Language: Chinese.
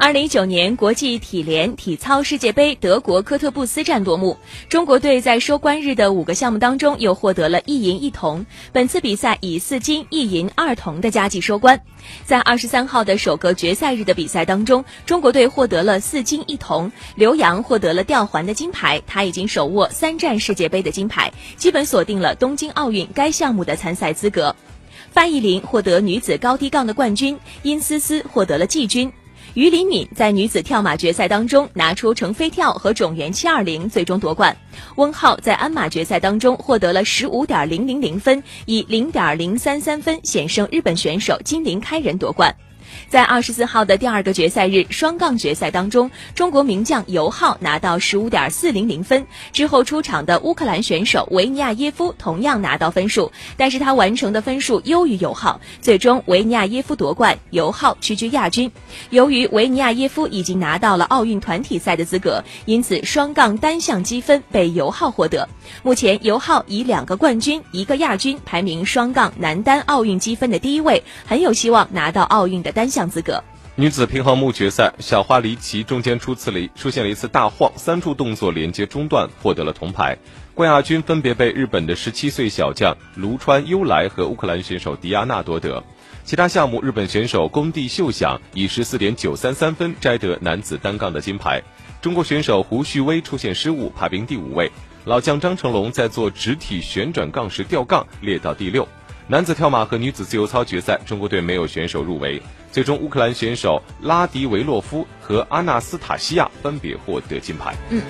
二零一九年国际体联体操世界杯德国科特布斯站落幕，中国队在收官日的五个项目当中又获得了一银一铜，本次比赛以四金一银二铜的佳绩收官。在二十三号的首个决赛日的比赛当中，中国队获得了四金一铜，刘洋获得了吊环的金牌，他已经手握三站世界杯的金牌，基本锁定了东京奥运该项目的参赛资格。范忆琳获得女子高低杠的冠军，殷思思获得了季军。于林敏在女子跳马决赛当中拿出成飞跳和种源七二零，最终夺冠。温浩在鞍马决赛当中获得了十五点零零零分，以零点零三三分险胜日本选手金林开人夺冠。在二十四号的第二个决赛日双杠决赛当中，中国名将尤浩拿到十五点四零零分。之后出场的乌克兰选手维尼亚耶夫同样拿到分数，但是他完成的分数优于尤浩，最终维尼亚耶夫夺冠，尤浩屈居亚军。由于维尼亚耶夫已经拿到了奥运团体赛的资格，因此双杠单项积分被尤浩获得。目前尤浩以两个冠军、一个亚军，排名双杠男单奥运积分的第一位，很有希望拿到奥运的单。项资格。女子平衡木决赛，小花离奇中间出次了出现了一次大晃，三处动作连接中断，获得了铜牌。冠亚军分别被日本的十七岁小将卢川优来和乌克兰选手迪亚娜夺得。其他项目，日本选手宫地秀响以十四点九三三分摘得男子单杠的金牌。中国选手胡旭威出现失误，排名第五位。老将张成龙在做直体旋转杠时掉杠，列到第六。男子跳马和女子自由操决赛，中国队没有选手入围。最终，乌克兰选手拉迪维洛夫和阿纳斯塔西亚分别获得金牌。嗯。